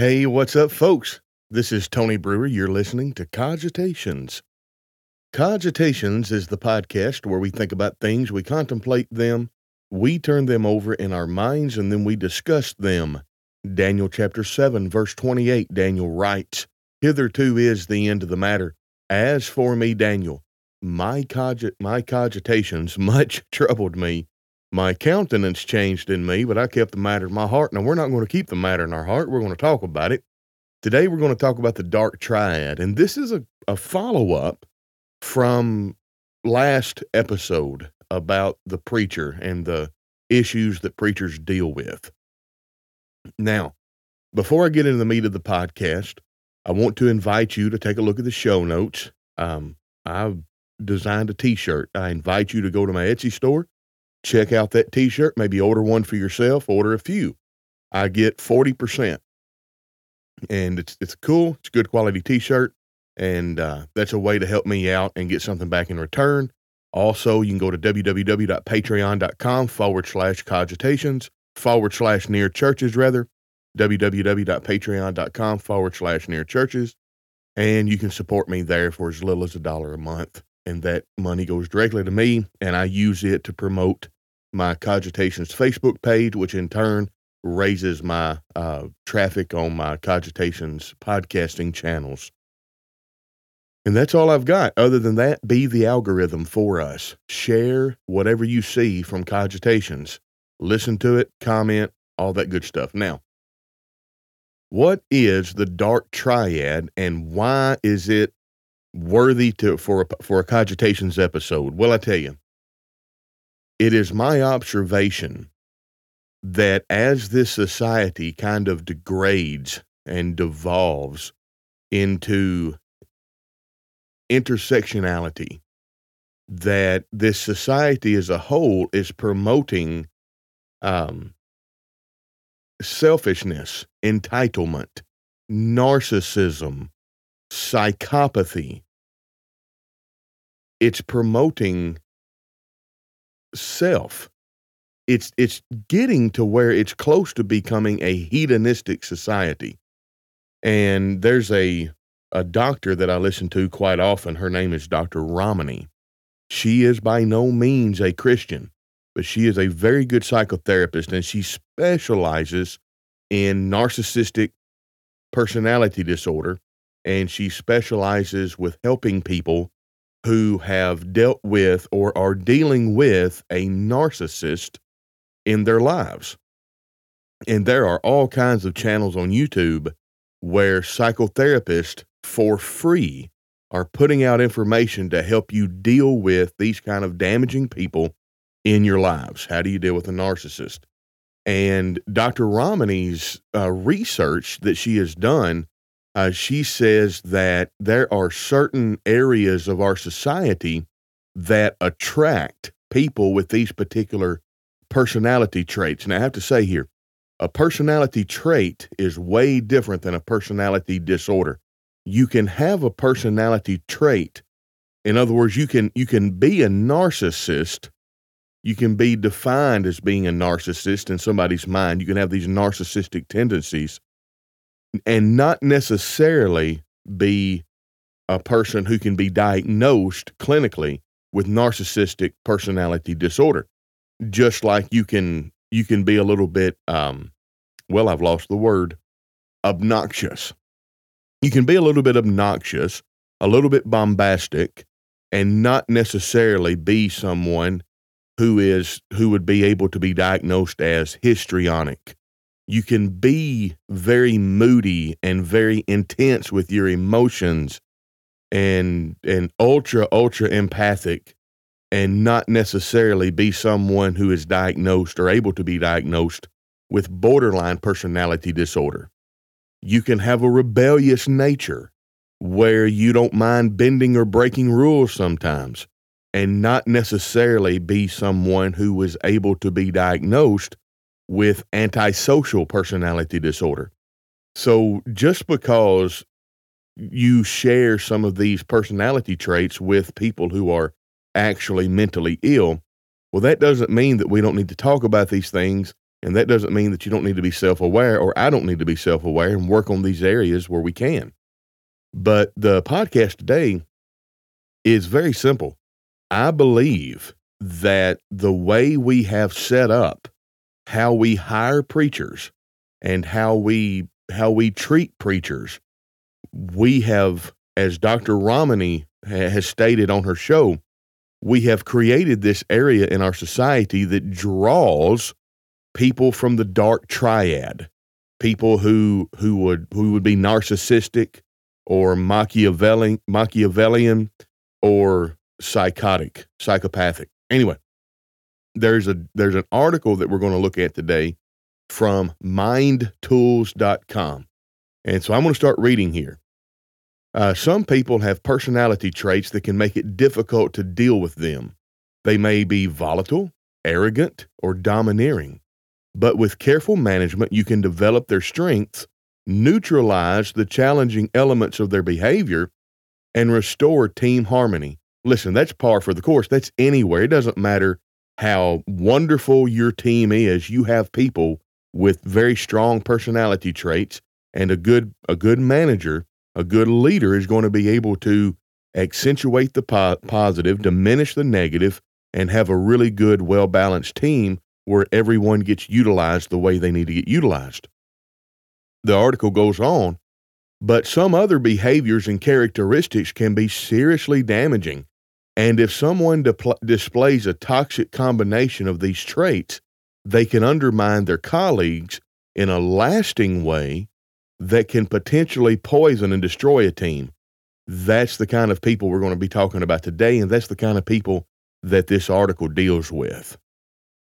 Hey, what's up, folks? This is Tony Brewer. You're listening to Cogitations. Cogitations is the podcast where we think about things, we contemplate them, we turn them over in our minds, and then we discuss them. Daniel chapter 7, verse 28, Daniel writes, Hitherto is the end of the matter. As for me, Daniel, my, cogit- my cogitations much troubled me. My countenance changed in me, but I kept the matter in my heart. Now, we're not going to keep the matter in our heart. We're going to talk about it. Today, we're going to talk about the dark triad. And this is a, a follow up from last episode about the preacher and the issues that preachers deal with. Now, before I get into the meat of the podcast, I want to invite you to take a look at the show notes. Um, I've designed a t shirt. I invite you to go to my Etsy store, check out that t shirt, maybe order one for yourself, order a few. I get 40%. And it's, it's cool. It's a good quality t shirt. And uh, that's a way to help me out and get something back in return. Also, you can go to www.patreon.com forward slash cogitations forward slash near churches, rather. www.patreon.com forward slash near churches. And you can support me there for as little as a dollar a month. And that money goes directly to me, and I use it to promote my Cogitations Facebook page, which in turn raises my uh, traffic on my Cogitations podcasting channels. And that's all I've got. Other than that, be the algorithm for us. Share whatever you see from Cogitations. Listen to it, comment, all that good stuff. Now, what is the dark triad and why is it worthy to for a, for a cogitations episode? Well, I tell you, it is my observation that as this society kind of degrades and devolves into intersectionality, that this society as a whole is promoting um, selfishness, entitlement, narcissism, psychopathy. It's promoting self. It's it's getting to where it's close to becoming a hedonistic society. And there's a a doctor that I listen to quite often. Her name is Dr. Ramani. She is by no means a Christian, but she is a very good psychotherapist and she specializes in narcissistic personality disorder and she specializes with helping people who have dealt with or are dealing with a narcissist in their lives. And there are all kinds of channels on YouTube where psychotherapists for free are putting out information to help you deal with these kind of damaging people in your lives. How do you deal with a narcissist? And Dr. Ramani's uh, research that she has done uh, she says that there are certain areas of our society that attract people with these particular personality traits. And I have to say here, a personality trait is way different than a personality disorder. You can have a personality trait. In other words, you can you can be a narcissist. You can be defined as being a narcissist in somebody's mind. You can have these narcissistic tendencies and not necessarily be a person who can be diagnosed clinically with narcissistic personality disorder. Just like you can you can be a little bit um well i've lost the word obnoxious. You can be a little bit obnoxious a little bit bombastic and not necessarily be someone who is who would be able to be diagnosed as histrionic you can be very moody and very intense with your emotions and and ultra ultra empathic and not necessarily be someone who is diagnosed or able to be diagnosed with borderline personality disorder. You can have a rebellious nature where you don't mind bending or breaking rules sometimes and not necessarily be someone who is able to be diagnosed with antisocial personality disorder. So just because you share some of these personality traits with people who are actually mentally ill, well, that doesn't mean that we don't need to talk about these things And that doesn't mean that you don't need to be self aware or I don't need to be self aware and work on these areas where we can. But the podcast today is very simple. I believe that the way we have set up how we hire preachers and how we how we treat preachers, we have, as Dr. Ramani has stated on her show, we have created this area in our society that draws people from the dark triad, people who who would who would be narcissistic or Machiavellian, Machiavellian or psychotic, psychopathic. Anyway, there's a there's an article that we're going to look at today from mindtools.com. And so I'm going to start reading here. Uh, some people have personality traits that can make it difficult to deal with them. They may be volatile, arrogant, or domineering. But with careful management, you can develop their strengths, neutralize the challenging elements of their behavior, and restore team harmony. Listen, that's par for the course. That's anywhere. It doesn't matter how wonderful your team is. You have people with very strong personality traits and a good a good manager, a good leader is going to be able to accentuate the po- positive, diminish the negative, and have a really good, well balanced team where everyone gets utilized the way they need to get utilized. The article goes on, but some other behaviors and characteristics can be seriously damaging. And if someone displays a toxic combination of these traits, they can undermine their colleagues in a lasting way that can potentially poison and destroy a team. That's the kind of people we're going to be talking about today, and that's the kind of people that this article deals with.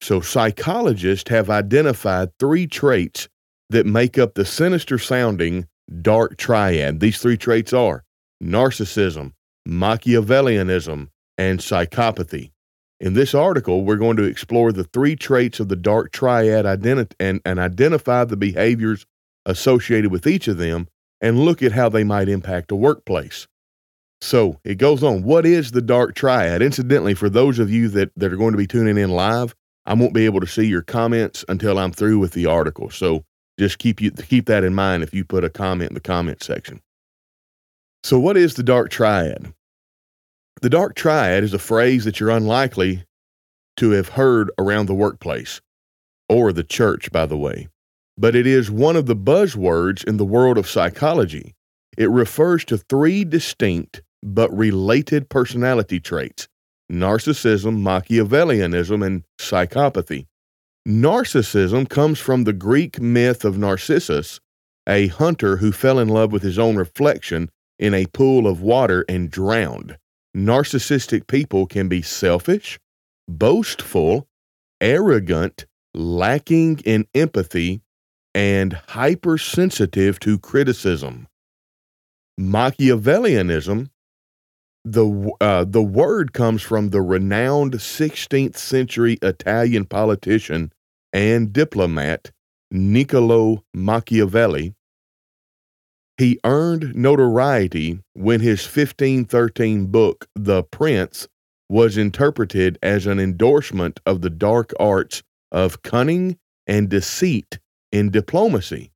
So, psychologists have identified three traits that make up the sinister sounding dark triad. These three traits are narcissism, Machiavellianism, and psychopathy. In this article, we're going to explore the three traits of the dark triad identi- and, and identify the behaviors associated with each of them and look at how they might impact a workplace. So it goes on. What is the dark triad? Incidentally, for those of you that, that are going to be tuning in live, I won't be able to see your comments until I'm through with the article. So just keep you keep that in mind if you put a comment in the comment section. So what is the dark triad? The dark triad is a phrase that you're unlikely to have heard around the workplace or the church, by the way but it is one of the buzzwords in the world of psychology. It refers to three distinct but related personality traits narcissism, Machiavellianism, and psychopathy. Narcissism comes from the Greek myth of Narcissus, a hunter who fell in love with his own reflection in a pool of water and drowned. Narcissistic people can be selfish, boastful, arrogant, lacking in empathy, and hypersensitive to criticism. Machiavellianism, the, uh, the word comes from the renowned 16th century Italian politician and diplomat Niccolo Machiavelli. He earned notoriety when his 1513 book, The Prince, was interpreted as an endorsement of the dark arts of cunning and deceit in diplomacy.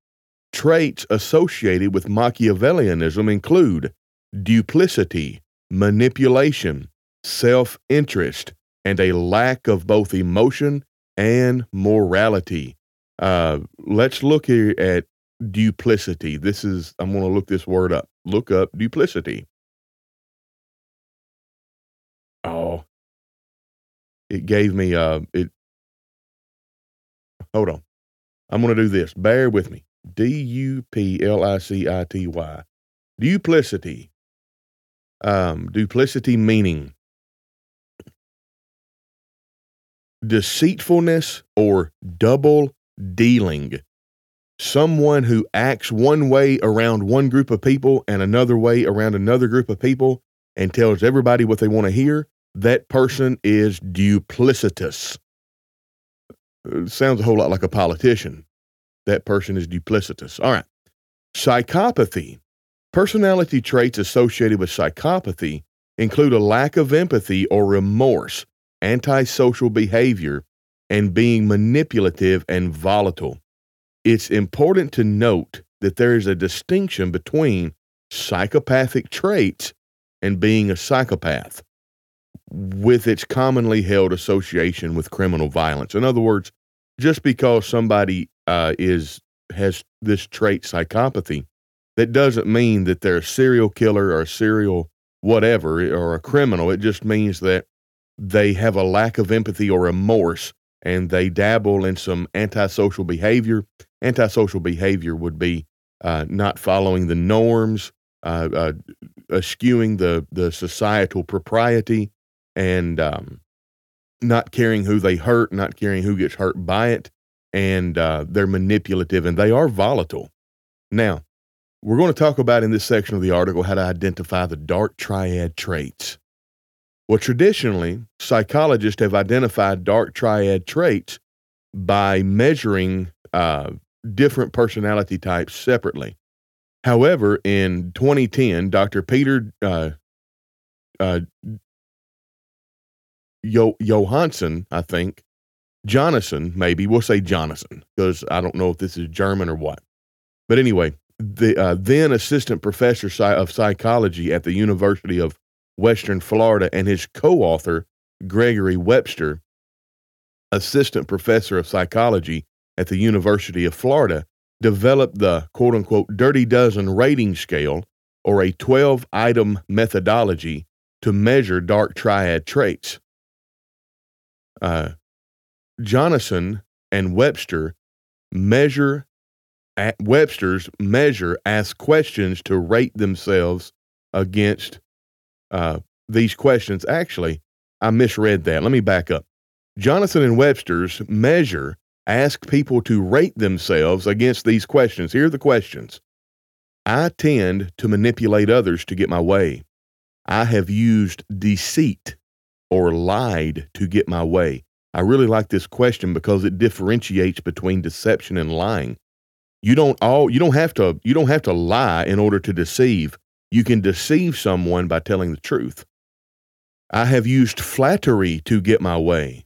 Traits associated with Machiavellianism include duplicity, manipulation, self interest, and a lack of both emotion and morality. Uh, let's look here at duplicity. This is, I'm going to look this word up. Look up duplicity. Oh, it gave me, uh, it, hold on. I'm going to do this. Bear with me. D U P L I C I T Y. Duplicity. Um, duplicity meaning deceitfulness or double dealing. Someone who acts one way around one group of people and another way around another group of people and tells everybody what they want to hear. That person is duplicitous. It sounds a whole lot like a politician. That person is duplicitous. All right. Psychopathy. Personality traits associated with psychopathy include a lack of empathy or remorse, antisocial behavior, and being manipulative and volatile. It's important to note that there is a distinction between psychopathic traits and being a psychopath with its commonly held association with criminal violence. In other words, just because somebody uh, is has this trait psychopathy, that doesn't mean that they're a serial killer or a serial whatever or a criminal. It just means that they have a lack of empathy or remorse and they dabble in some antisocial behavior. Antisocial behavior would be uh, not following the norms, uh, uh, eschewing the the societal propriety, and um, not caring who they hurt, not caring who gets hurt by it, and uh, they're manipulative and they are volatile. Now, we're going to talk about in this section of the article how to identify the dark triad traits. Well, traditionally, psychologists have identified dark triad traits by measuring uh, different personality types separately. However, in 2010, Dr. Peter uh, uh, Yo- Johansson, I think, Jonason, maybe we'll say Jonason because I don't know if this is German or what. But anyway, the uh, then assistant professor of psychology at the University of Western Florida and his co-author Gregory Webster, assistant professor of psychology at the University of Florida, developed the quote unquote dirty dozen rating scale or a 12 item methodology to measure dark triad traits. Uh, Jonason and Webster measure Webster's measure ask questions to rate themselves against uh, these questions. Actually, I misread that. Let me back up. Jonason and Webster's measure ask people to rate themselves against these questions. Here are the questions I tend to manipulate others to get my way. I have used deceit or lied to get my way. I really like this question because it differentiates between deception and lying. You don't all you don't have to you don't have to lie in order to deceive. You can deceive someone by telling the truth. I have used flattery to get my way.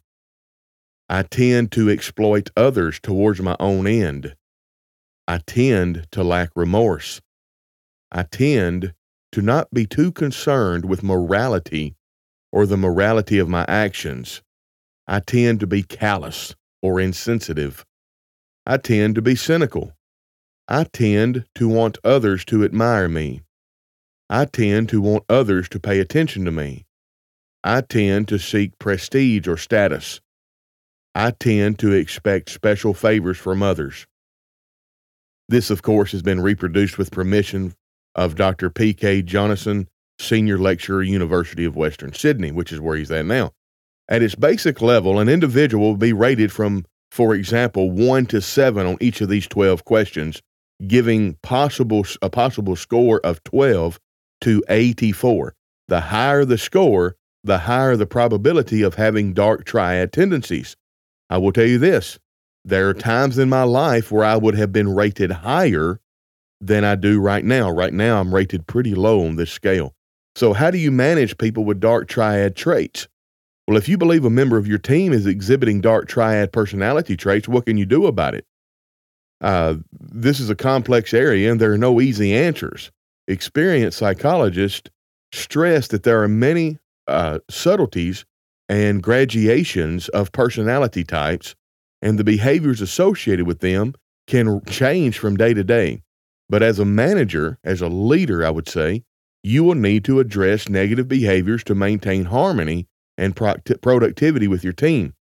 I tend to exploit others towards my own end. I tend to lack remorse. I tend to not be too concerned with morality or the morality of my actions. I tend to be callous or insensitive. I tend to be cynical. I tend to want others to admire me. I tend to want others to pay attention to me. I tend to seek prestige or status. I tend to expect special favors from others. This, of course, has been reproduced with permission of Dr. P.K. Jonason, Senior Lecturer, University of Western Sydney, which is where he's at now. At its basic level, an individual will be rated from, for example, 1 to 7 on each of these 12 questions giving possible a possible score of 12 to 84. The higher the score, the higher the probability of having dark triad tendencies. I will tell you this there are times in my life where I would have been rated higher than I do right now. Right now, I'm rated pretty low on this scale. So, how do you manage people with dark triad traits? Well, if you believe a member of your team is exhibiting dark triad personality traits, what can you do about it? Uh, this is a complex area and there are no easy answers. Experienced psychologists stress that there are many uh, subtleties and gradations of personality types, and the behaviors associated with them can change from day to day. But as a manager, as a leader, I would say, you will need to address negative behaviors to maintain harmony and productivity with your team.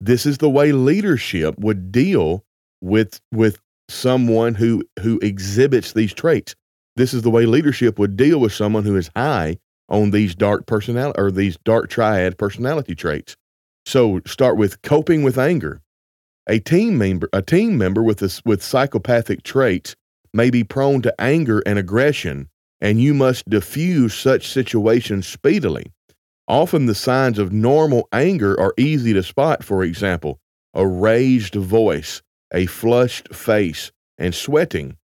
This is the way leadership would deal with with someone who who exhibits these traits. This is the way leadership would deal with someone who is high on these dark personality or these dark triad personality traits. So start with coping with anger. A team member a team member with this with psychopathic traits may be prone to anger and aggression, and you must diffuse such situations speedily. Often the signs of normal anger are easy to spot, for example, a raised voice, a flushed face, and sweating.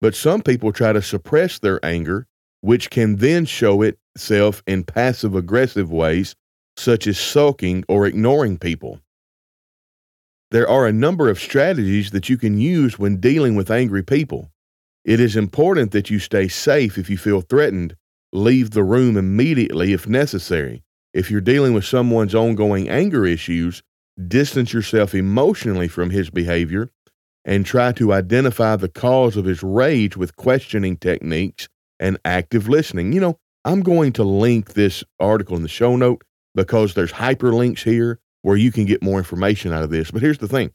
But some people try to suppress their anger, which can then show itself in passive aggressive ways, such as sulking or ignoring people. There are a number of strategies that you can use when dealing with angry people. It is important that you stay safe if you feel threatened. Leave the room immediately if necessary. If you're dealing with someone's ongoing anger issues, distance yourself emotionally from his behavior and try to identify the cause of his rage with questioning techniques and active listening. You know, I'm going to link this article in the show note because there's hyperlinks here where you can get more information out of this. But here's the thing.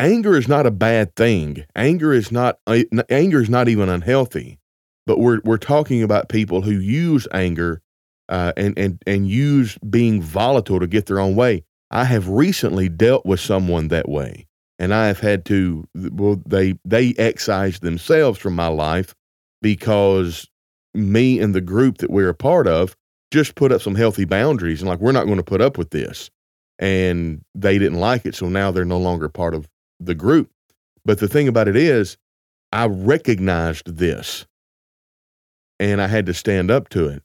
Anger is not a bad thing. Anger is not uh, anger is not even unhealthy. But we're we're talking about people who use anger uh, and and and use being volatile to get their own way. I have recently dealt with someone that way, and I have had to well they they excised themselves from my life because me and the group that we're a part of just put up some healthy boundaries and like we're not going to put up with this and they didn't like it. So now they're no longer part of the group. But the thing about it is, I recognized this and I had to stand up to it.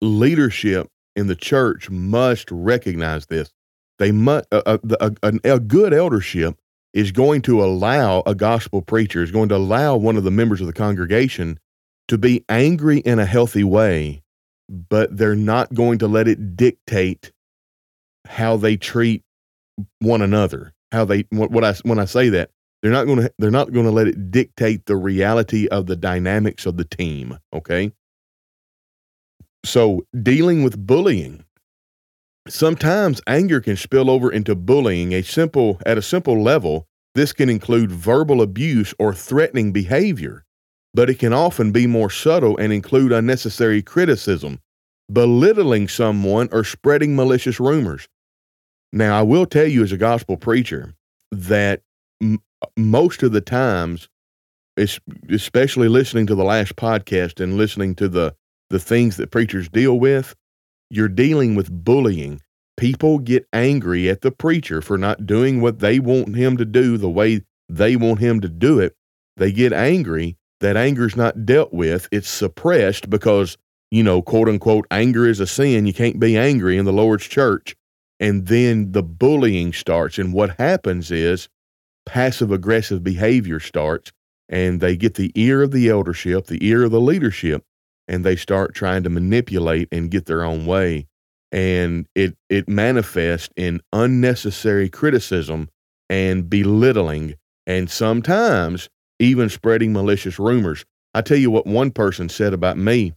Leadership in the church must recognize this. They must, a, a, a, a good eldership is going to allow a gospel preacher, is going to allow one of the members of the congregation to be angry in a healthy way, but they're not going to let it dictate how they treat one another. How they what, I when I say that they're not going to they're not going to let it dictate the reality of the dynamics of the team. Okay. So dealing with bullying. Sometimes anger can spill over into bullying. A simple at a simple level, this can include verbal abuse or threatening behavior, but it can often be more subtle and include unnecessary criticism, belittling someone, or spreading malicious rumors. Now, I will tell you as a gospel preacher that m- most of the times, especially listening to the last podcast and listening to the, the things that preachers deal with, you're dealing with bullying. People get angry at the preacher for not doing what they want him to do the way they want him to do it. They get angry. That anger is not dealt with. It's suppressed because you know, quote unquote, anger is a sin. You can't be angry in the Lord's church. And then the bullying starts. And what happens is passive aggressive behavior starts, and they get the ear of the eldership, the ear of the leadership, and they start trying to manipulate and get their own way. And it, it manifests in unnecessary criticism and belittling, and sometimes even spreading malicious rumors. I tell you what one person said about me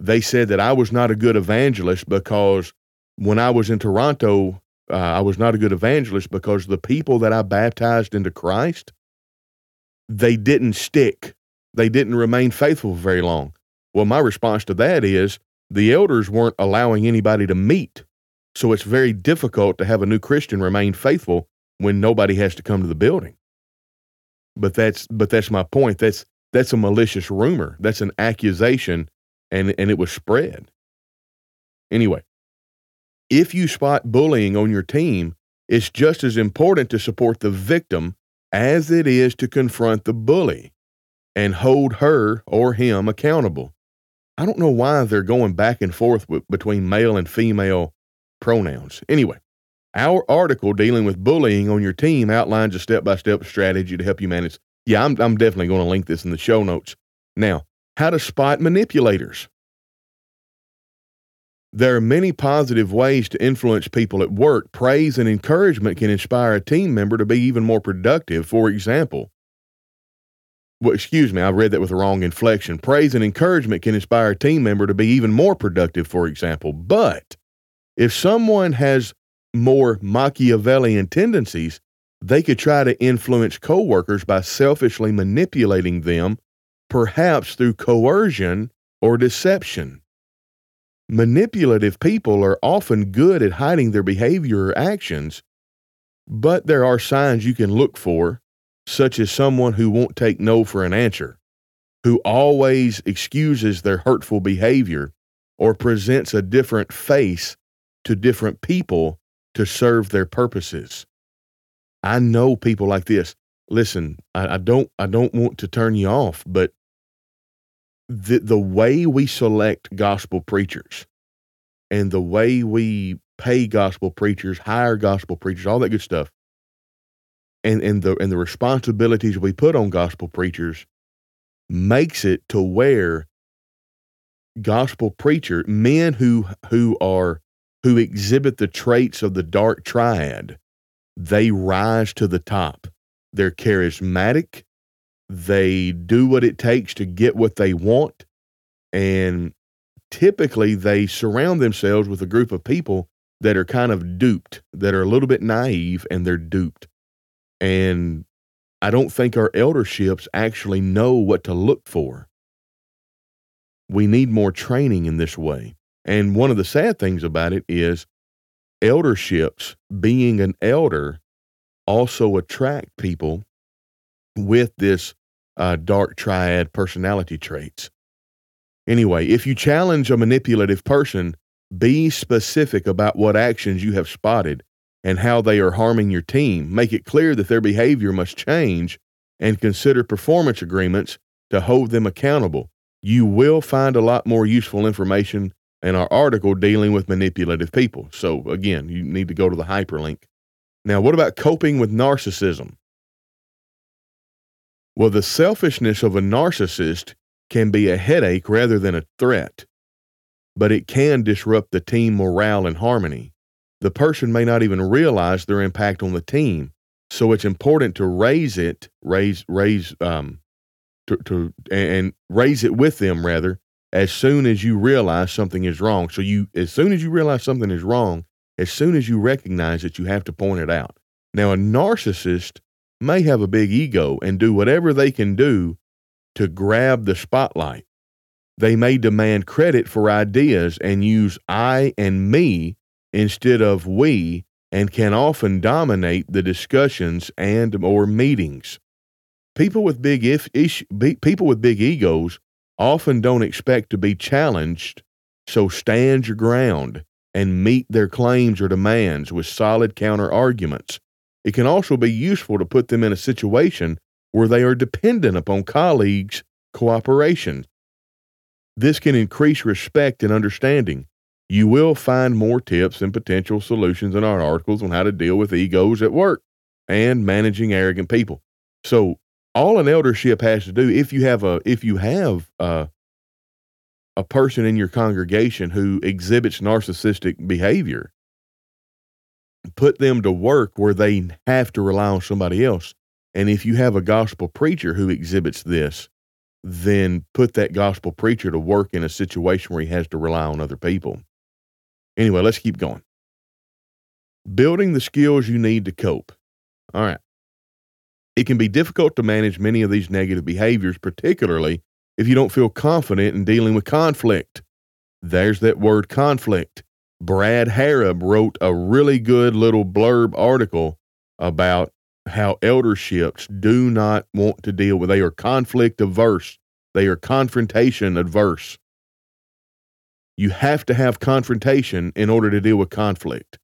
they said that I was not a good evangelist because when I was in Toronto, uh, I was not a good evangelist because the people that I baptized into Christ, they didn't stick. They didn't remain faithful very long. Well, my response to that is the elders weren't allowing anybody to meet. So it's very difficult to have a new Christian remain faithful when nobody has to come to the building. But that's but that's my point. That's that's a malicious rumor. That's an accusation and and it was spread. Anyway, if you spot bullying on your team, it's just as important to support the victim as it is to confront the bully and hold her or him accountable. I don't know why they're going back and forth w- between male and female pronouns. Anyway, our article dealing with bullying on your team outlines a step by step strategy to help you manage. Yeah, I'm, I'm definitely going to link this in the show notes. Now, how to spot manipulators. There are many positive ways to influence people at work. Praise and encouragement can inspire a team member to be even more productive. For example, well, excuse me, I read that with the wrong inflection. Praise and encouragement can inspire a team member to be even more productive, for example. But if someone has more Machiavellian tendencies, they could try to influence coworkers by selfishly manipulating them perhaps through coercion or deception. Manipulative people are often good at hiding their behavior or actions, but there are signs you can look for, such as someone who won't take no for an answer, who always excuses their hurtful behavior or presents a different face to different people to serve their purposes. I know people like this. Listen, I, I don't I don't want to turn you off, but the the way we select gospel preachers and the way we pay gospel preachers, hire gospel preachers, all that good stuff, and, and the and the responsibilities we put on gospel preachers makes it to where gospel preacher men who who are who exhibit the traits of the dark triad they rise to the top. They're charismatic. They do what it takes to get what they want. And typically they surround themselves with a group of people that are kind of duped that are a little bit naive and they're duped and i don't think our elderships actually know what to look for we need more training in this way. And one of the sad things about it is elderships, being an elder, also attract people with this uh, dark triad personality traits. Anyway, if you challenge a manipulative person, be specific about what actions you have spotted and how they are harming your team. Make it clear that their behavior must change and consider performance agreements to hold them accountable you will find a lot more useful information in our article dealing with manipulative people. So, again, you need to go to the hyperlink. Now, what about coping with narcissism? Well, the selfishness of a narcissist can be a headache rather than a threat, but it can disrupt the team morale and harmony. The person may not even realize their impact on the team, so it's important to raise it, raise, raise, um, to, to and raise it with them rather as soon as you realize something is wrong. So you as soon as you realize something is wrong, as soon as you recognize it, you have to point it out. Now a narcissist may have a big ego and do whatever they can do to grab the spotlight. They may demand credit for ideas and use I and me instead of we and can often dominate the discussions and or meetings. People with big if ish, people with big egos often don't expect to be challenged, so stand your ground and meet their claims or demands with solid counter arguments. It can also be useful to put them in a situation where they are dependent upon colleagues' cooperation. This can increase respect and understanding. You will find more tips and potential solutions in our articles on how to deal with egos at work and managing arrogant people. So, all an eldership has to do if you have a if you have a, a person in your congregation who exhibits narcissistic behavior put them to work where they have to rely on somebody else and if you have a gospel preacher who exhibits this then put that gospel preacher to work in a situation where he has to rely on other people anyway let's keep going. Building the skills you need to cope. All right. It can be difficult to manage many of these negative behaviors, particularly if you don't feel confident in dealing with conflict. There's that word conflict. Brad Harrub wrote a really good little blurb article about how elderships do not want to deal with they are conflict averse they are confrontation adverse you have to have confrontation in order to deal with conflict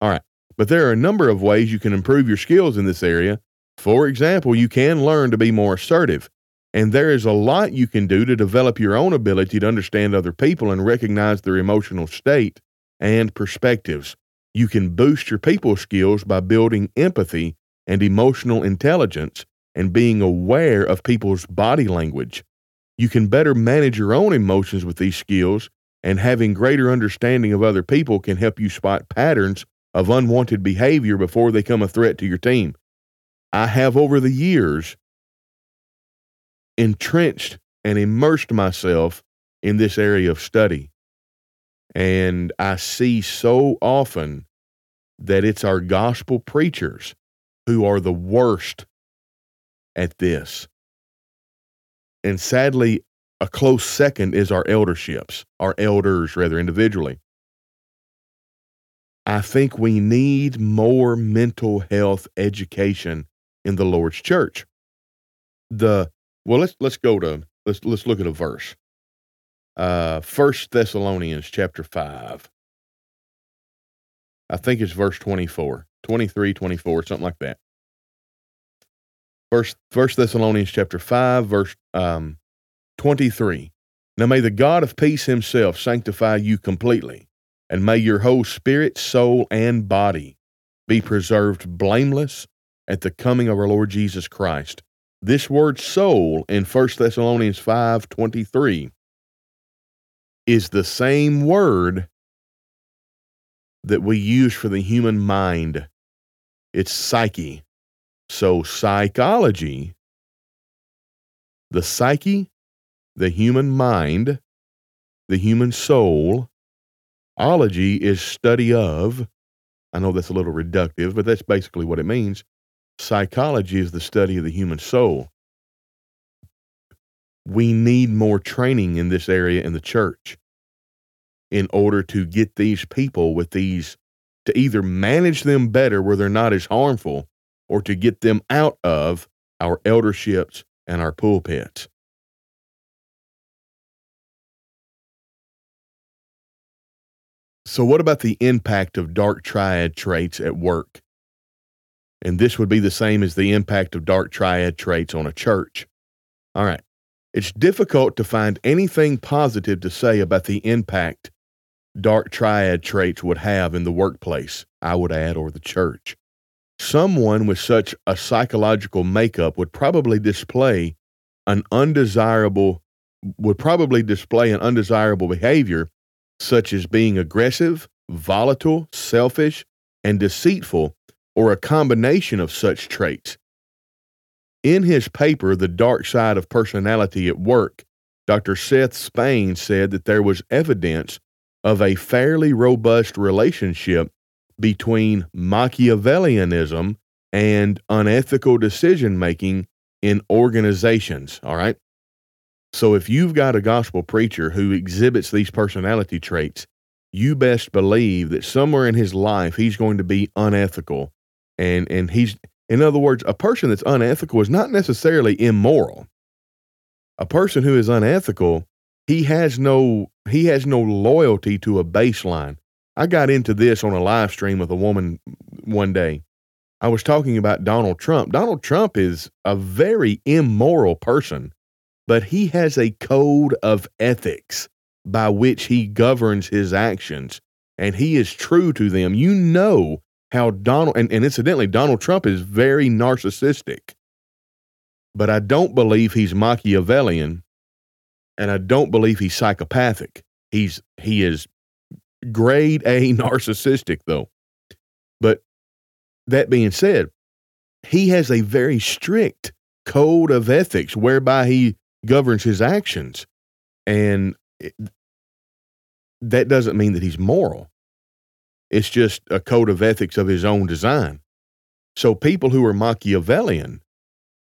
all right but there are a number of ways you can improve your skills in this area for example, you can learn to be more assertive, and there is a lot you can do to develop your own ability to understand other people and recognize their emotional state and perspectives. You can boost your people skills by building empathy and emotional intelligence and being aware of people's body language. You can better manage your own emotions with these skills, and having greater understanding of other people can help you spot patterns of unwanted behavior before they become a threat to your team. I have over the years entrenched and immersed myself in this area of study. And I see so often that it's our gospel preachers who are the worst at this. And sadly, a close second is our elderships, our elders, rather, individually. I think we need more mental health education in the Lord's church. The well, let's let's go to let's let's look at a verse. Uh First Thessalonians chapter five. I think it's verse 24, 23, 24, something like that. First First Thessalonians chapter five, verse um 23. Now may the God of peace himself sanctify you completely, and may your whole spirit, soul, and body be preserved blameless at the coming of our Lord Jesus Christ. This word soul in 1 Thessalonians 5:23 is the same word that we use for the human mind. It's psyche. So psychology, the psyche, the human mind, the human soul, ology is study of I know that's a little reductive, but that's basically what it means. Psychology is the study of the human soul. We need more training in this area in the church in order to get these people with these, to either manage them better where they're not as harmful or to get them out of our elderships and our pulpits. So, what about the impact of dark triad traits at work? And this would be the same as the impact of dark triad traits on a church. All right. It's difficult to find anything positive to say about the impact dark triad traits would have in the workplace, I would add, or the church. Someone with such a psychological makeup would probably display an undesirable would probably display an undesirable behavior such as being aggressive, volatile, selfish, and deceitful, or a combination of such traits. In his paper, The Dark Side of Personality at Work, Dr. Seth Spain said that there was evidence of a fairly robust relationship between Machiavellianism and unethical decision making in organizations. All right. So if you've got a gospel preacher who exhibits these personality traits, you best believe that somewhere in his life he's going to be unethical. And and he's in other words, a person that's unethical is not necessarily immoral. A person who is unethical, he has no he has no loyalty to a baseline. I got into this on a live stream with a woman one day. I was talking about Donald Trump. Donald Trump is a very immoral person but he has a code of ethics by which he governs his actions, and he is true to them. You know how Donald, and, and incidentally, Donald Trump is very narcissistic, but I don't believe he's Machiavellian, and I don't believe he's psychopathic. He's he is grade A narcissistic though. But that being said, he has a very strict code of ethics whereby he governs his actions. And it, that doesn't mean that he's moral. It's just a code of ethics of his own design. So people who are Machiavellian,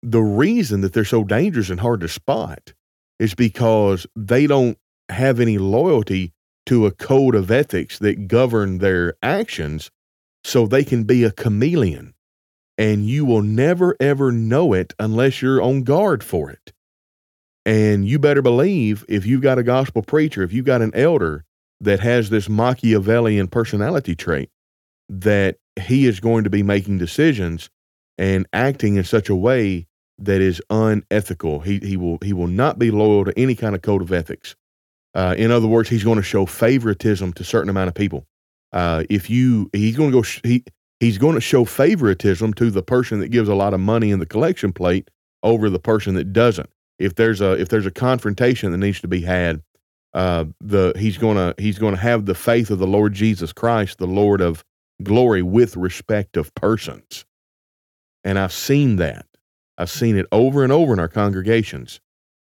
the reason that they're so dangerous and hard to spot is because they don't have any loyalty to a code of ethics that govern their actions so they can be a chameleon and you will never ever know it unless you're on guard for it and you better believe if you've got a gospel preacher, if you've got an elder that has this Machiavellian personality trait, that he is going to be making decisions and acting in such a way that is unethical. He, he, will, he will not be loyal to any kind of code of ethics. Uh, in other words, he's going to show favoritism to certain amount of people. Uh, if you, he's going to go, sh- he, he's going to show favoritism to the person that gives a lot of money in the collection plate over the person that doesn't if there's a if there's a confrontation that needs to be had, uh, the he's gonna he's gonna have the faith of the Lord Jesus Christ, the Lord of glory, with respect of persons. And I've seen that. I've seen it over and over in our congregations.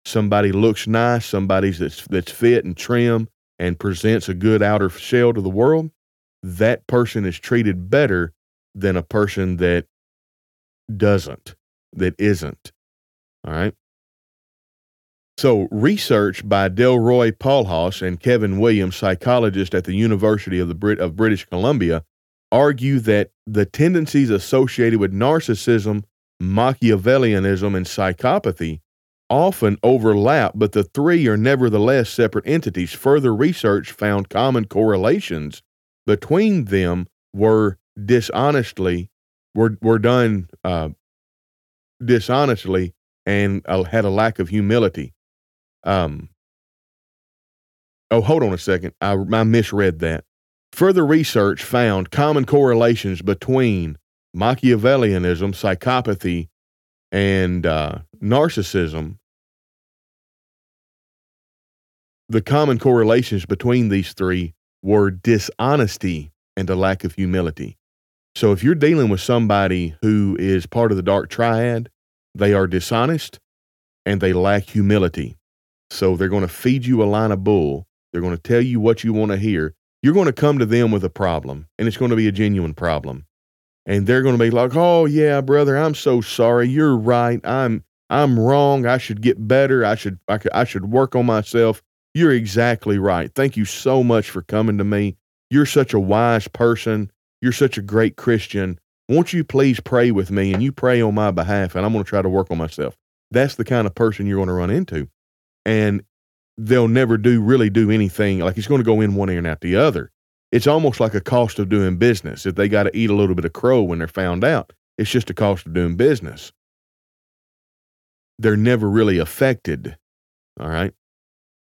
Somebody looks nice, somebody that's that's fit and trim and presents a good outer shell to the world. That person is treated better than a person that doesn't, that isn't. All right. So, research by Delroy Paulhus and Kevin Williams, psychologists at the University of the Brit- of British Columbia, argue that the tendencies associated with narcissism, Machiavellianism, and psychopathy often overlap, but the three are nevertheless separate entities. Further research found common correlations between them were dishonestly were were done uh, dishonestly and uh, had a lack of humility. Um, oh, hold on a second. I, I misread that. Further research found common correlations between Machiavellianism, psychopathy, and uh, narcissism, the common correlations between these three were dishonesty and a lack of humility. So if you're dealing with somebody who is part of the dark triad, they are dishonest and they lack humility. So they're going to feed you a line of bull. They're going to tell you what you want to hear. You're going to come to them with a problem, and it's going to be a genuine problem. And they're going to be like, "Oh yeah, brother, I'm so sorry. You're right. I'm I'm wrong. I should get better. I should I, I should work on myself." You're exactly right. Thank you so much for coming to me. You're such a wise person. You're such a great Christian. Won't you please pray with me and you pray on my behalf and I'm going to try to work on myself. That's the kind of person you're going to run into. And they'll never do really do anything like it's going to go in one ear and out the other. It's almost like a cost of doing business. If they got to eat a little bit of crow when they're found out, it's just a cost of doing business. They're never really affected. All right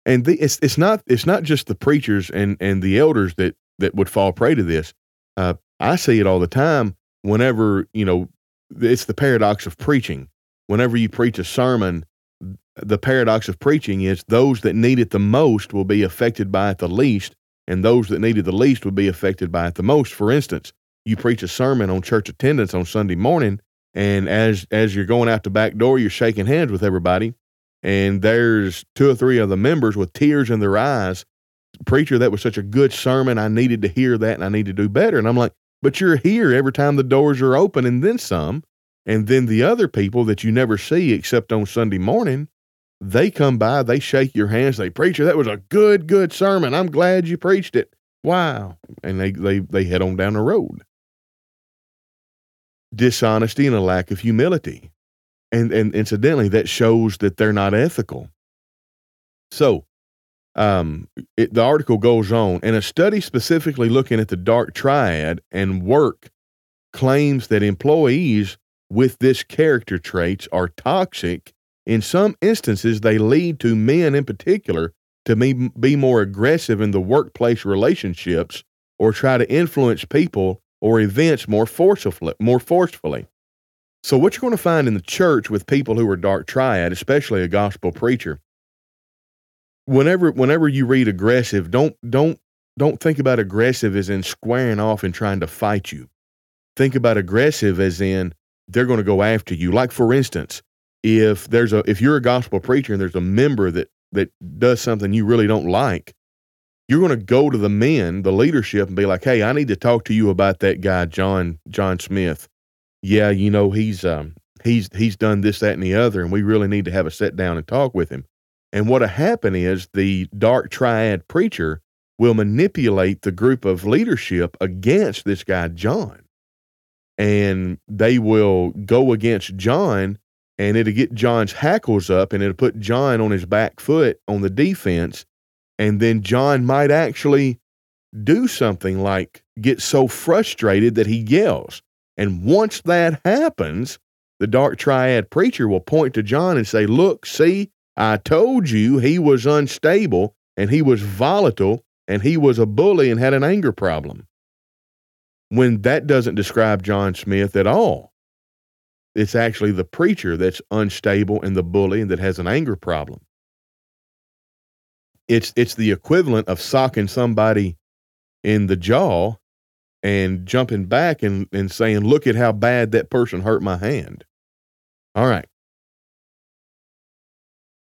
and the, it's it's not it's not just the preachers and and the elders that that would fall prey to this. Uh, I see it all the time. Whenever you know, it's the paradox of preaching. Whenever you preach a sermon, the paradox of preaching is those that need it the most will be affected by it the least, and those that need it the least will be affected by it the most. For instance, you preach a sermon on church attendance on Sunday morning, and as as you're going out the back door, you're shaking hands with everybody and there's two or three of the members with tears in their eyes. Preacher, that was such a good sermon. I needed to hear that and I need to do better. And I'm like, but you're here every time the doors are open and then some. And then the other people that you never see except on Sunday morning, they come by, they shake your hands, they preacher, that was a good, good sermon. I'm glad you preached it. Wow. And they they they head on down the road. Dishonesty and a lack of humility and and incidentally that shows that they're not ethical so um, it, the article goes on and a study specifically looking at the dark triad and work claims that employees with this character traits are toxic in some instances they lead to men in particular to be, be more aggressive in the workplace relationships or try to influence people or events more forcefully more forcefully so, what you're going to find in the church with people who are dark triad, especially a gospel preacher, whenever whenever you read aggressive, don't don't don't think about aggressive as in squaring off and trying to fight you. Think about aggressive as in they're going to go after you. Like for instance, if there's a if you're a gospel preacher and there's a member that that does something you really don't like, you're going to go to the men, the leadership, and be like, "Hey, I need to talk to you about that guy, John John Smith yeah, you know, he's um he's he's done this, that, and the other, and we really need to have a sit down and talk with him. And what'll happen is the dark triad preacher will manipulate the group of leadership against this guy John. And they will go against John and it'll get John's hackles up and it'll put John on his back foot on the defense. And then John might actually do something like get so frustrated that he yells. And once that happens, the dark triad preacher will point to John and say, Look, see, I told you he was unstable and he was volatile and he was a bully and had an anger problem. When that doesn't describe John Smith at all, it's actually the preacher that's unstable and the bully and that has an anger problem. It's, it's the equivalent of socking somebody in the jaw and jumping back and, and saying, look at how bad that person hurt my hand. All right.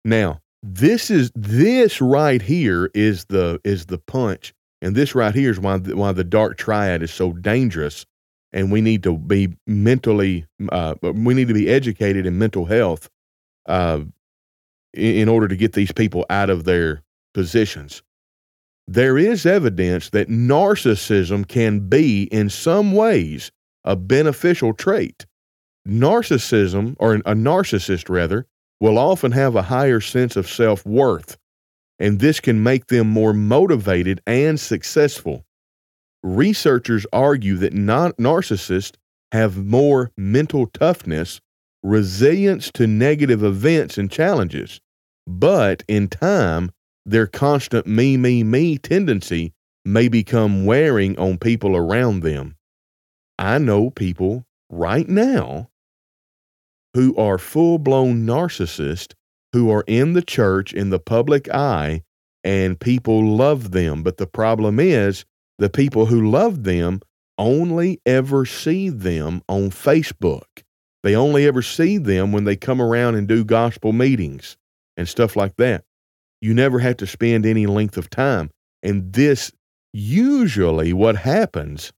Now, this is this right here is the is the punch, and this right here is why the, why the dark triad is so dangerous, and we need to be mentally uh, we need to be educated in mental health, uh, in, in order to get these people out of their positions there is evidence that narcissism can be, in some ways, a beneficial trait. Narcissism, or a narcissist rather, will often have a higher sense of self worth, and this can make them more motivated and successful. Researchers argue that non- narcissists have more mental toughness, resilience to negative events and challenges, but in time, their constant me, me, me tendency may become wearing on people around them. I know people right now who are full blown narcissists who are in the church in the public eye and people love them. But the problem is the people who love them only ever see them on Facebook. They only ever see them when they come around and do gospel meetings and stuff like that. You never have to spend any length of time. And this usually what happens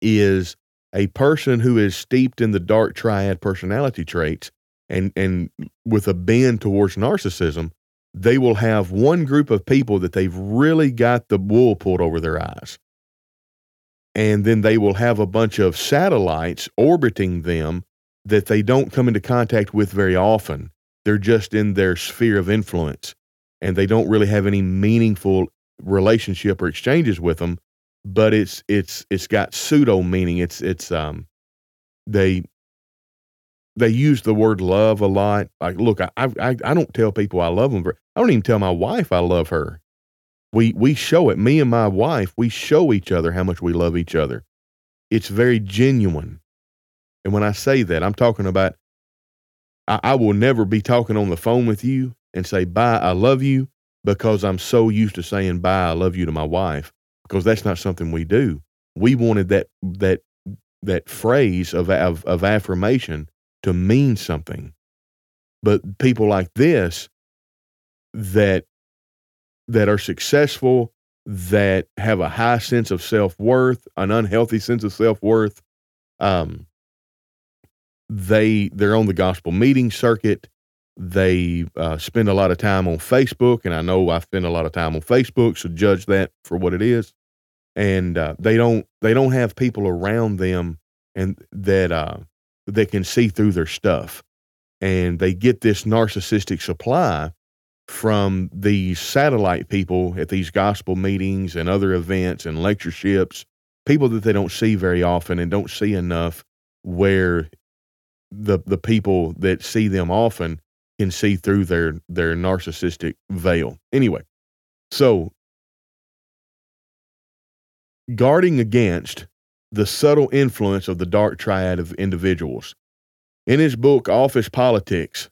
is a person who is steeped in the dark triad personality traits and and with a bend towards narcissism, they will have one group of people that they've really got the wool pulled over their eyes. And then they will have a bunch of satellites orbiting them that they don't come into contact with very often. They're just in their sphere of influence and they don't really have any meaningful relationship or exchanges with them but it's it's it's got pseudo meaning. It's it's um they they use the word love a lot. Like, look, I I I don't tell people I love them. I don't even tell my wife I love her. We we show it. Me and my wife, we show each other how much we love each other. It's very genuine. And when I say that, I'm talking about I, I will never be talking on the phone with you and say bye, I love you, because I'm so used to saying bye, I love you to my wife because that's not something we do. We wanted that that that phrase of, of, of affirmation to mean something. But people like this that that are successful, that have a high sense of self worth, an unhealthy sense of self worth, um, they they're on the gospel meeting circuit. They uh, spend a lot of time on Facebook, and I know I spend a lot of time on Facebook, so judge that for what it is and uh, they don't they don't have people around them and that uh, that can see through their stuff, and they get this narcissistic supply from these satellite people at these gospel meetings and other events and lectureships, people that they don't see very often and don't see enough where the the people that see them often can see through their their narcissistic veil. Anyway, so guarding against the subtle influence of the dark triad of individuals. In his book, Office Politics,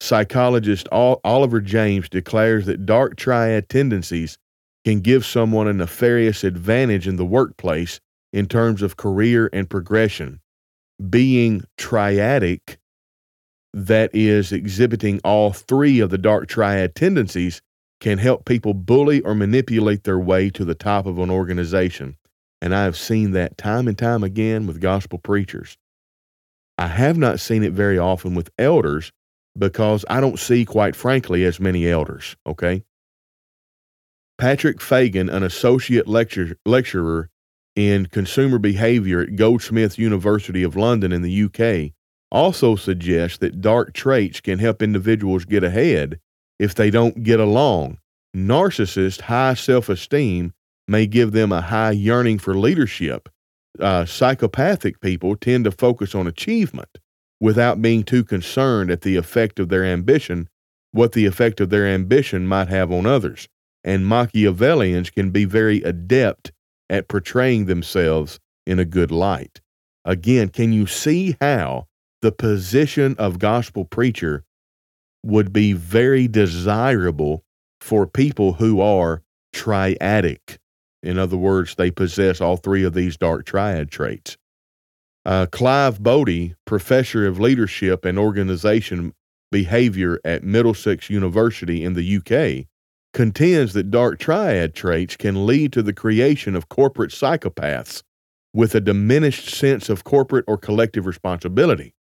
psychologist Oliver James declares that dark triad tendencies can give someone a nefarious advantage in the workplace in terms of career and progression. Being triadic, that is, exhibiting all three of the dark triad tendencies, can help people bully or manipulate their way to the top of an organization. And I have seen that time and time again with gospel preachers. I have not seen it very often with elders because I don't see, quite frankly, as many elders. Okay. Patrick Fagan, an associate lecture, lecturer in consumer behavior at Goldsmiths University of London in the UK, also suggests that dark traits can help individuals get ahead if they don't get along. Narcissist high self esteem may give them a high yearning for leadership. Uh, psychopathic people tend to focus on achievement without being too concerned at the effect of their ambition, what the effect of their ambition might have on others. And Machiavellians can be very adept at portraying themselves in a good light. Again, can you see how the position of gospel preacher would be very desirable for people who are triadic. In other words, they possess all three of these dark triad traits. Uh, Clive Boddy, professor of leadership and organization behavior at Middlesex University in the UK, contends that dark triad traits can lead to the creation of corporate psychopaths with a diminished sense of corporate or collective responsibility.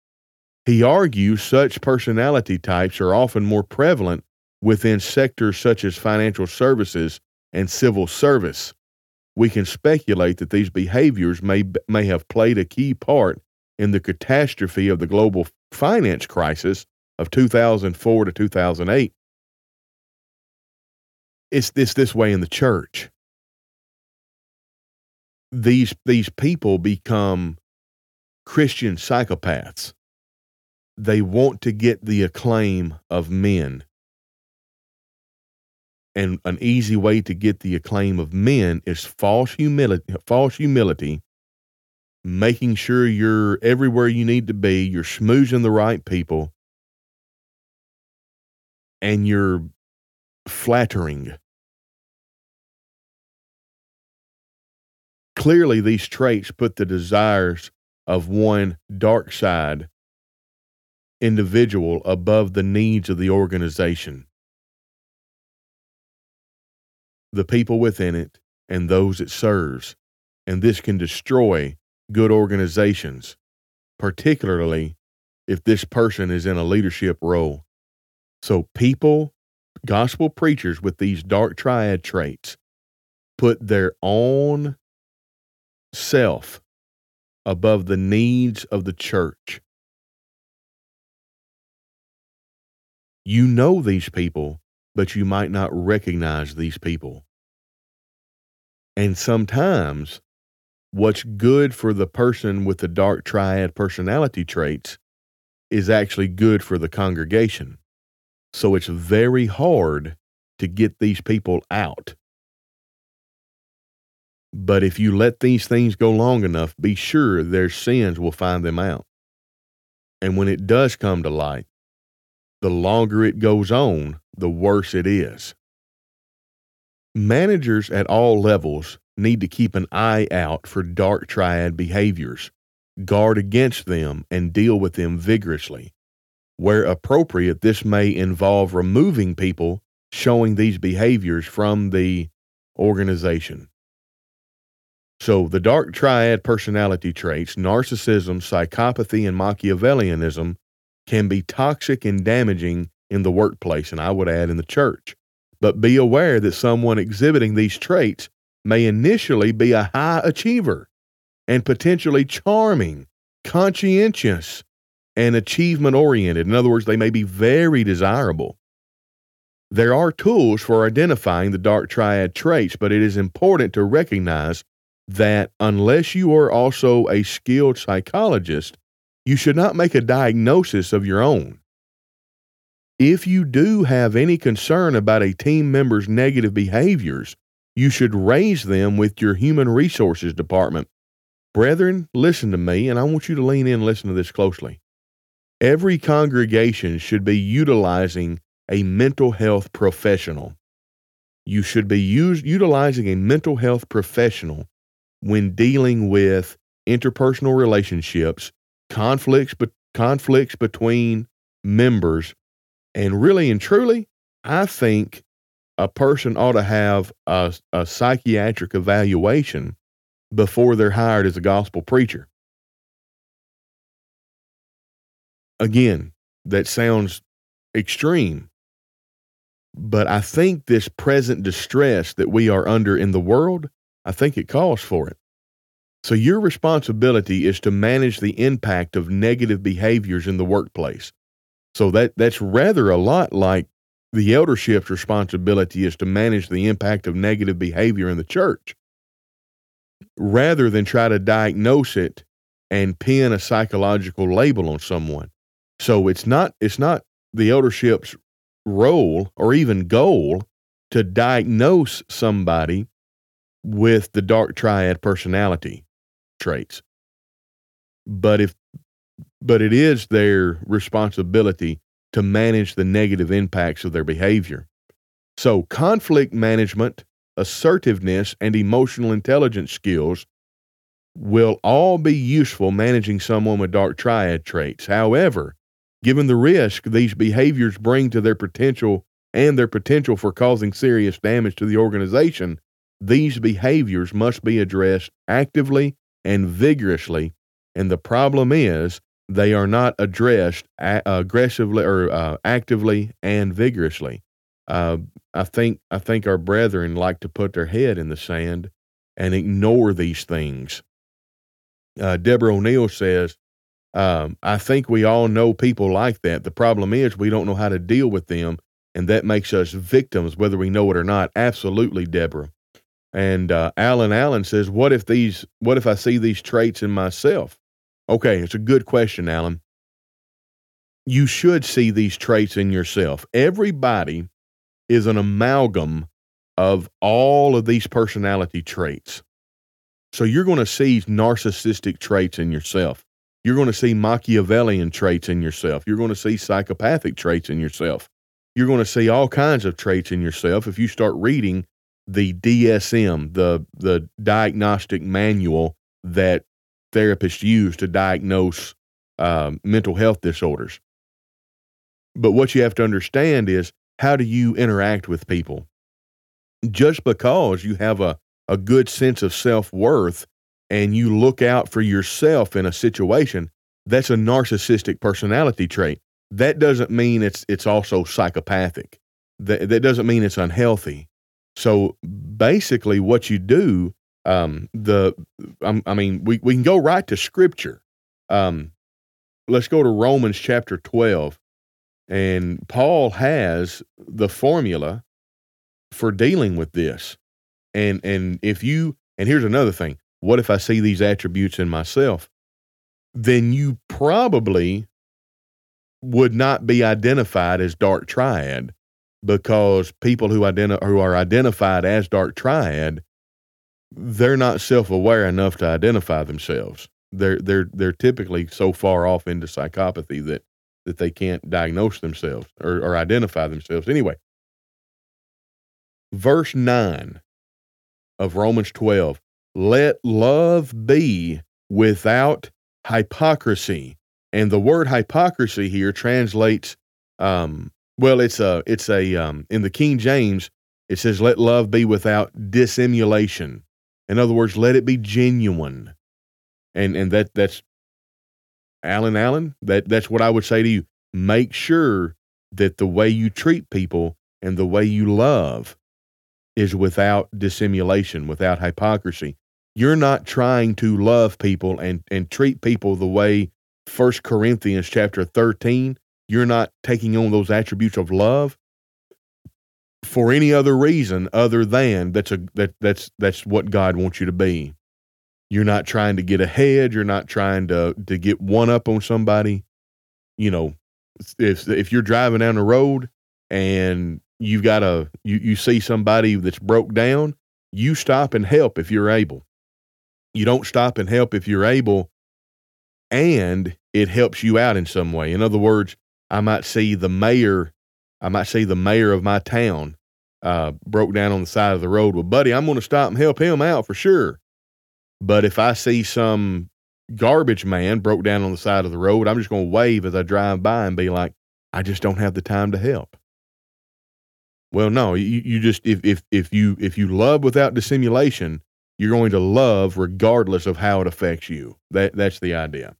He argues such personality types are often more prevalent within sectors such as financial services and civil service. We can speculate that these behaviors may, may have played a key part in the catastrophe of the global finance crisis of 2004 to 2008. It's this this way in the church. These these people become Christian psychopaths they want to get the acclaim of men. And an easy way to get the acclaim of men is false humility, false humility making sure you're everywhere you need to be, you're schmoozing the right people, and you're flattering. Clearly, these traits put the desires of one dark side individual above the needs of the organization, the people within it, and those it serves. And this can destroy good organizations, particularly if this person is in a leadership role. So, people, gospel preachers with these dark triad traits, put their own self above the needs of the church. You know these people, but you might not recognize these people. And sometimes what's good for the person with the dark triad personality traits is actually good for the congregation. So it's very hard to get these people out. But if you let these things go long enough, be sure their sins will find them out. And when it does come to light, the longer it goes on, the worse it is. Managers at all levels need to keep an eye out for dark triad behaviors, guard against them, and deal with them vigorously. Where appropriate, this may involve removing people showing these behaviors from the organization. So, the dark triad personality traits, narcissism, psychopathy, and Machiavellianism, can be toxic and damaging in the workplace, and I would add in the church. But be aware that someone exhibiting these traits may initially be a high achiever and potentially charming, conscientious, and achievement oriented. In other words, they may be very desirable. There are tools for identifying the dark triad traits, but it is important to recognize that unless you are also a skilled psychologist, you should not make a diagnosis of your own. If you do have any concern about a team member's negative behaviors, you should raise them with your human resources department. Brethren, listen to me, and I want you to lean in and listen to this closely. Every congregation should be utilizing a mental health professional. You should be use, utilizing a mental health professional when dealing with interpersonal relationships, conflicts, but conflicts between members, and really and truly, I think a person ought to have a, a psychiatric evaluation before they're hired as a gospel preacher. Again, that sounds extreme, but I think this present distress that we are under in the world I think it calls for it. So, your responsibility is to manage the impact of negative behaviors in the workplace. So, that, that's rather a lot like the eldership's responsibility is to manage the impact of negative behavior in the church rather than try to diagnose it and pin a psychological label on someone. So, it's not, it's not the eldership's role or even goal to diagnose somebody with the dark triad personality traits. But if but it is their responsibility to manage the negative impacts of their behavior. So, conflict management, assertiveness, and emotional intelligence skills will all be useful managing someone with dark triad traits. However, given the risk these behaviors bring to their potential and their potential for causing serious damage to the organization, these behaviors must be addressed actively and vigorously. And the problem is they are not addressed aggressively or uh, actively and vigorously. Uh, I think I think our brethren like to put their head in the sand and ignore these things. Uh, Deborah O'Neill says, um, "I think we all know people like that. The problem is we don't know how to deal with them, and that makes us victims, whether we know it or not." Absolutely, Deborah. And uh, Alan Allen says, "What if these? What if I see these traits in myself?" Okay, it's a good question, Alan. You should see these traits in yourself. Everybody is an amalgam of all of these personality traits. So you're going to see narcissistic traits in yourself. You're going to see Machiavellian traits in yourself. You're going to see psychopathic traits in yourself. You're going to see all kinds of traits in yourself if you start reading the DSM, the the diagnostic manual that therapists use to diagnose um, mental health disorders. But what you have to understand is how do you interact with people? Just because you have a, a good sense of self worth and you look out for yourself in a situation, that's a narcissistic personality trait. That doesn't mean it's it's also psychopathic. That that doesn't mean it's unhealthy. So basically, what you do, um, the I, I mean, we we can go right to scripture. Um, let's go to Romans chapter twelve, and Paul has the formula for dealing with this. And and if you and here's another thing, what if I see these attributes in myself? Then you probably would not be identified as dark triad because people who identi- who are identified as dark triad they're not self-aware enough to identify themselves they're they're they're typically so far off into psychopathy that that they can't diagnose themselves or, or identify themselves anyway verse 9 of romans 12 let love be without hypocrisy. And the word hypocrisy here translates, um, well, it's a, it's a, um, in the King James, it says, let love be without dissimulation. In other words, let it be genuine. And, and that, that's Alan Allen, that, that's what I would say to you. Make sure that the way you treat people and the way you love is without dissimulation, without hypocrisy. You're not trying to love people and, and treat people the way First Corinthians chapter 13, you're not taking on those attributes of love for any other reason other than that's a that that's that's what God wants you to be. You're not trying to get ahead, you're not trying to to get one up on somebody. You know, if if you're driving down the road and you've got a you, you see somebody that's broke down, you stop and help if you're able. You don't stop and help if you're able and it helps you out in some way. In other words, I might see the mayor, I might see the mayor of my town uh, broke down on the side of the road. Well, buddy, I'm going to stop and help him out for sure. But if I see some garbage man broke down on the side of the road, I'm just going to wave as I drive by and be like, I just don't have the time to help. Well, no, you, you just if if if you if you love without dissimulation, you're going to love regardless of how it affects you. That that's the idea.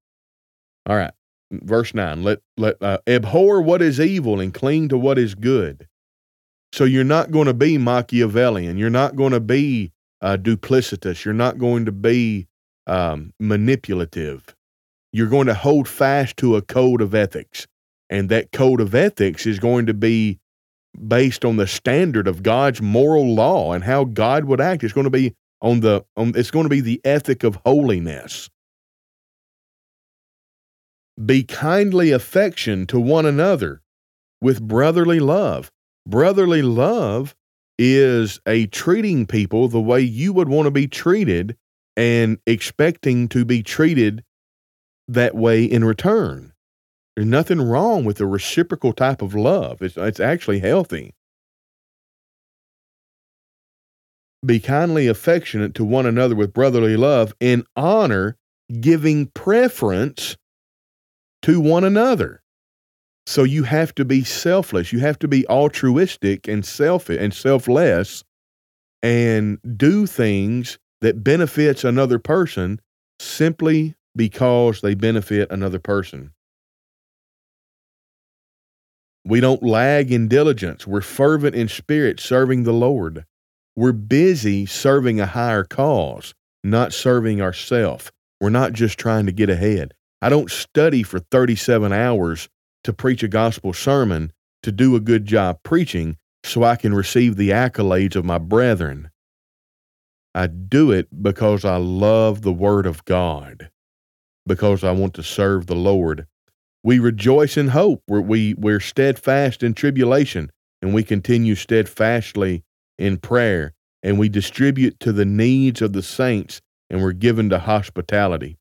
All right, verse nine. Let let uh, abhor what is evil and cling to what is good. So you're not going to be Machiavellian. You're not going to be uh, duplicitous. You're not going to be um, manipulative. You're going to hold fast to a code of ethics, and that code of ethics is going to be based on the standard of God's moral law and how God would act. It's going to be on the on, it's going to be the ethic of holiness. Be kindly affection to one another with brotherly love. Brotherly love is a treating people the way you would want to be treated and expecting to be treated that way in return. There's nothing wrong with the reciprocal type of love. It's, it's actually healthy. Be kindly affectionate to one another with brotherly love, in honor, giving preference to one another. So you have to be selfless. You have to be altruistic and selfish and selfless and do things that benefits another person simply because they benefit another person. We don't lag in diligence. We're fervent in spirit, serving the Lord. We're busy serving a higher cause, not serving ourselves. We're not just trying to get ahead. I don't study for 37 hours to preach a gospel sermon to do a good job preaching so I can receive the accolades of my brethren. I do it because I love the Word of God, because I want to serve the Lord. We rejoice in hope. We're, we, we're steadfast in tribulation, and we continue steadfastly in prayer, and we distribute to the needs of the saints and we're given to hospitality.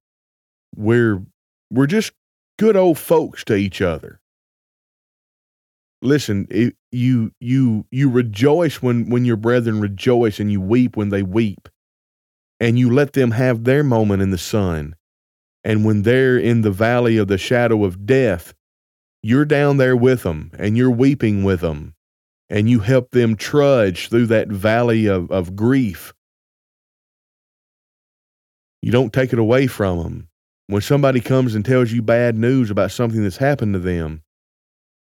We're we're just good old folks to each other. Listen, it, you you you rejoice when when your brethren rejoice and you weep when they weep. And you let them have their moment in the sun. And when they're in the valley of the shadow of death, you're down there with them and you're weeping with them and you help them trudge through that valley of, of grief. You don't take it away from them. When somebody comes and tells you bad news about something that's happened to them,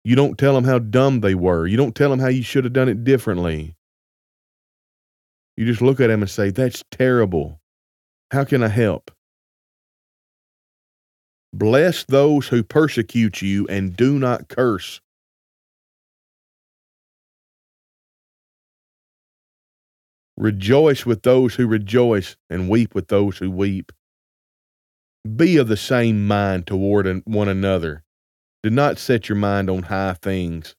you don't tell them how dumb they were. You don't tell them how you should have done it differently. You just look at them and say, That's terrible. How can I help? Bless those who persecute you and do not curse. Rejoice with those who rejoice and weep with those who weep. Be of the same mind toward one another. Do not set your mind on high things,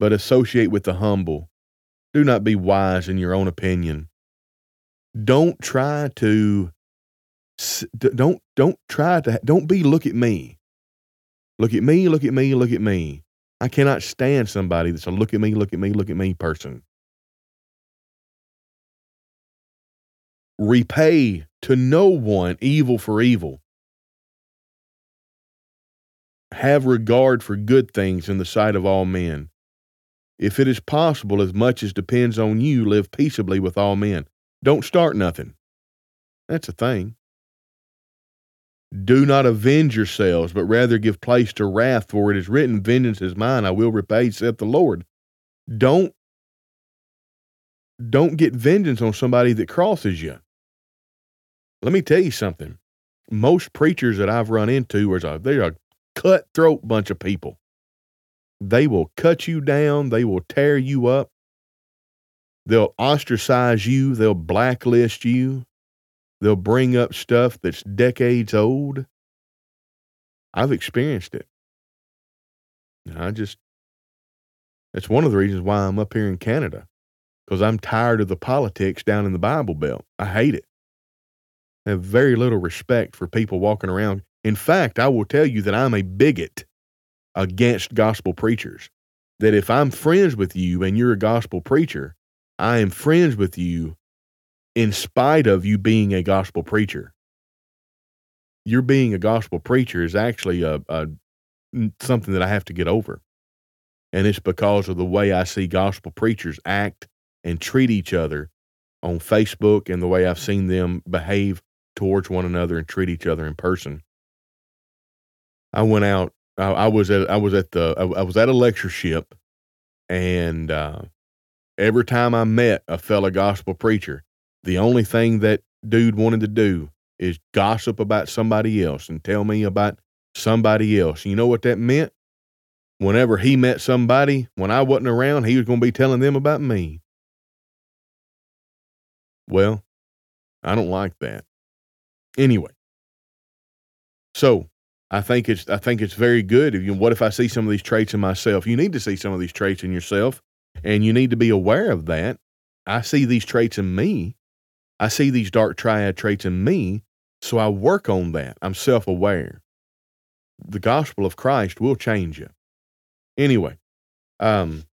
but associate with the humble. Do not be wise in your own opinion. Don't try to don't don't try to don't be look at me. Look at me, look at me, look at me. I cannot stand somebody that's a look at me, look at me, look at me person. Repay to no one evil for evil. Have regard for good things in the sight of all men. If it is possible, as much as depends on you, live peaceably with all men. Don't start nothing. That's a thing. Do not avenge yourselves, but rather give place to wrath, for it is written, Vengeance is mine, I will repay, saith the Lord. Don't don't get vengeance on somebody that crosses you. Let me tell you something. Most preachers that I've run into are a cutthroat bunch of people. They will cut you down, they will tear you up. They'll ostracize you, they'll blacklist you. They'll bring up stuff that's decades old. I've experienced it. And I just, that's one of the reasons why I'm up here in Canada, because I'm tired of the politics down in the Bible Belt. I hate it. I have very little respect for people walking around. In fact, I will tell you that I'm a bigot against gospel preachers. That if I'm friends with you and you're a gospel preacher, I am friends with you in spite of you being a gospel preacher. Your being a gospel preacher is actually a, a something that I have to get over. And it's because of the way I see gospel preachers act and treat each other on Facebook and the way I've seen them behave towards one another and treat each other in person. I went out. I, I was at. I was at the. I, I was at a lectureship, and uh, every time I met a fellow gospel preacher, the only thing that dude wanted to do is gossip about somebody else and tell me about somebody else. You know what that meant? Whenever he met somebody, when I wasn't around, he was going to be telling them about me. Well, I don't like that. Anyway, so I think it's I think it's very good. If you, what if I see some of these traits in myself? You need to see some of these traits in yourself, and you need to be aware of that. I see these traits in me, I see these dark triad traits in me, so I work on that. I'm self aware. The gospel of Christ will change you. Anyway, um,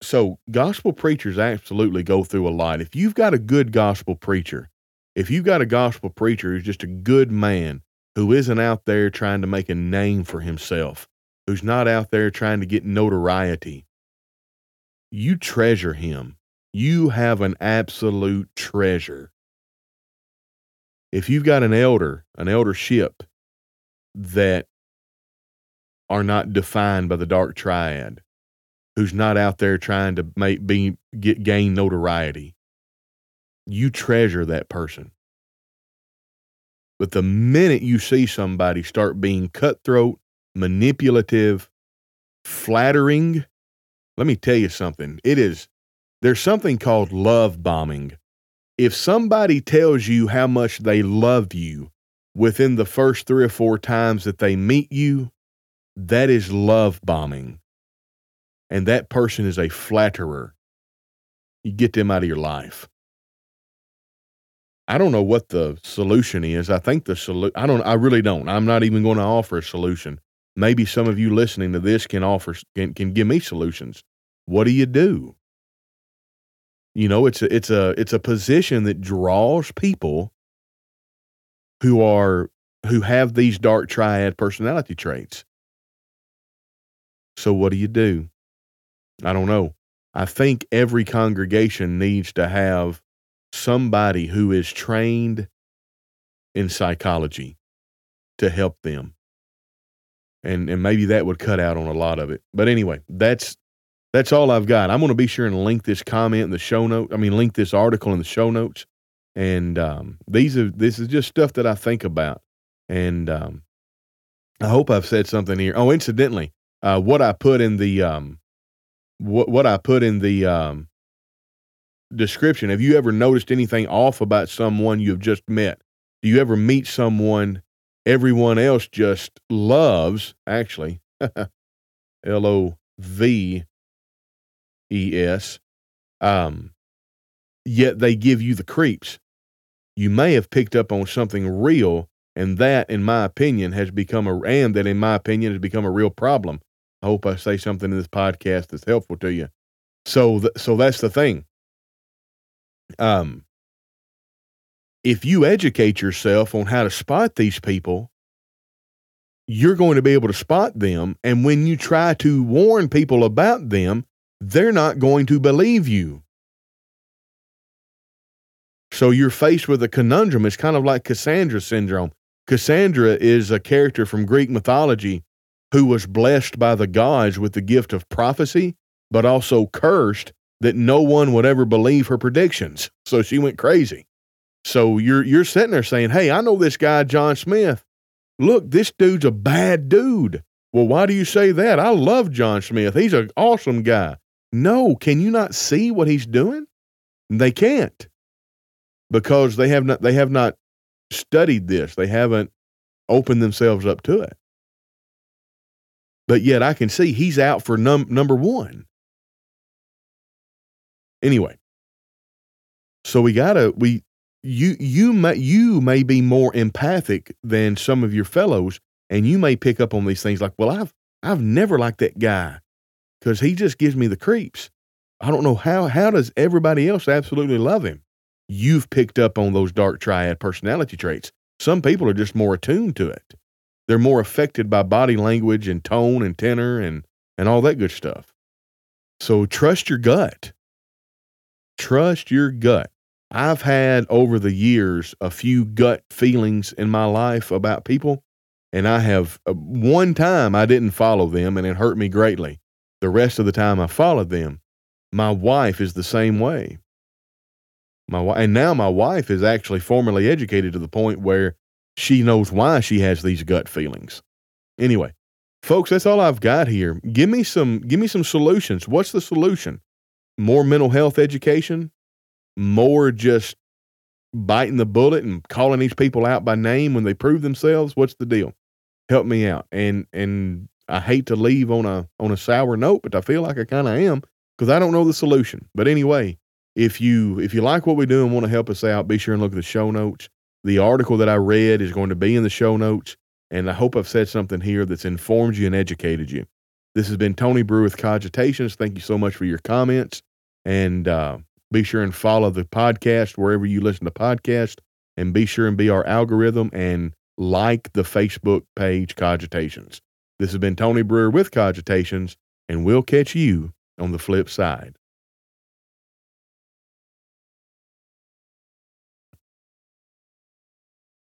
so gospel preachers absolutely go through a lot. If you've got a good gospel preacher, if you've got a gospel preacher who's just a good man, who isn't out there trying to make a name for himself, who's not out there trying to get notoriety, you treasure him you have an absolute treasure. If you've got an elder, an eldership that are not defined by the dark triad, who's not out there trying to make be get gain notoriety, you treasure that person. But the minute you see somebody start being cutthroat, manipulative, flattering, let me tell you something. It is there's something called love bombing. If somebody tells you how much they love you within the first three or four times that they meet you, that is love bombing. And that person is a flatterer. You get them out of your life. I don't know what the solution is. I think the solution, I don't, I really don't. I'm not even going to offer a solution. Maybe some of you listening to this can offer, can, can give me solutions. What do you do? You know, it's a, it's a, it's a position that draws people who are, who have these dark triad personality traits. So what do you do? I don't know. I think every congregation needs to have somebody who is trained in psychology to help them. And and maybe that would cut out on a lot of it. But anyway, that's that's all I've got. I'm going to be sure and link this comment in the show note. I mean, link this article in the show notes. And um, these are this is just stuff that I think about. And um, I hope I've said something here. Oh, incidentally, uh, what I put in the um, what what I put in the um, description. Have you ever noticed anything off about someone you've just met? Do you ever meet someone everyone else just loves? Actually, L O V E S. Um, yet they give you the creeps. You may have picked up on something real, and that, in my opinion, has become a and that, in my opinion, has become a real problem. I hope I say something in this podcast that's helpful to you. So, th- so that's the thing. Um, if you educate yourself on how to spot these people, you're going to be able to spot them. And when you try to warn people about them, they're not going to believe you. So you're faced with a conundrum. It's kind of like Cassandra syndrome. Cassandra is a character from Greek mythology who was blessed by the gods with the gift of prophecy, but also cursed that no one would ever believe her predictions. So she went crazy. So you're you're sitting there saying, "Hey, I know this guy John Smith. Look, this dude's a bad dude." Well, why do you say that? I love John Smith. He's an awesome guy. No, can you not see what he's doing? They can't. Because they have not they have not studied this. They haven't opened themselves up to it. But yet I can see he's out for num- number 1. Anyway, so we gotta we you you may you may be more empathic than some of your fellows, and you may pick up on these things like, well, I've I've never liked that guy because he just gives me the creeps. I don't know how how does everybody else absolutely love him? You've picked up on those dark triad personality traits. Some people are just more attuned to it. They're more affected by body language and tone and tenor and and all that good stuff. So trust your gut. Trust your gut. I've had over the years a few gut feelings in my life about people, and I have uh, one time I didn't follow them and it hurt me greatly. The rest of the time I followed them. My wife is the same way. My and now my wife is actually formally educated to the point where she knows why she has these gut feelings. Anyway, folks, that's all I've got here. Give me some give me some solutions. What's the solution? More mental health education, more just biting the bullet and calling these people out by name when they prove themselves. What's the deal? Help me out. And and I hate to leave on a on a sour note, but I feel like I kind of am because I don't know the solution. But anyway, if you if you like what we do and want to help us out, be sure and look at the show notes. The article that I read is going to be in the show notes, and I hope I've said something here that's informed you and educated you. This has been Tony Brewer with Cogitations. Thank you so much for your comments. And uh, be sure and follow the podcast wherever you listen to podcasts. And be sure and be our algorithm and like the Facebook page Cogitations. This has been Tony Brewer with Cogitations, and we'll catch you on the flip side.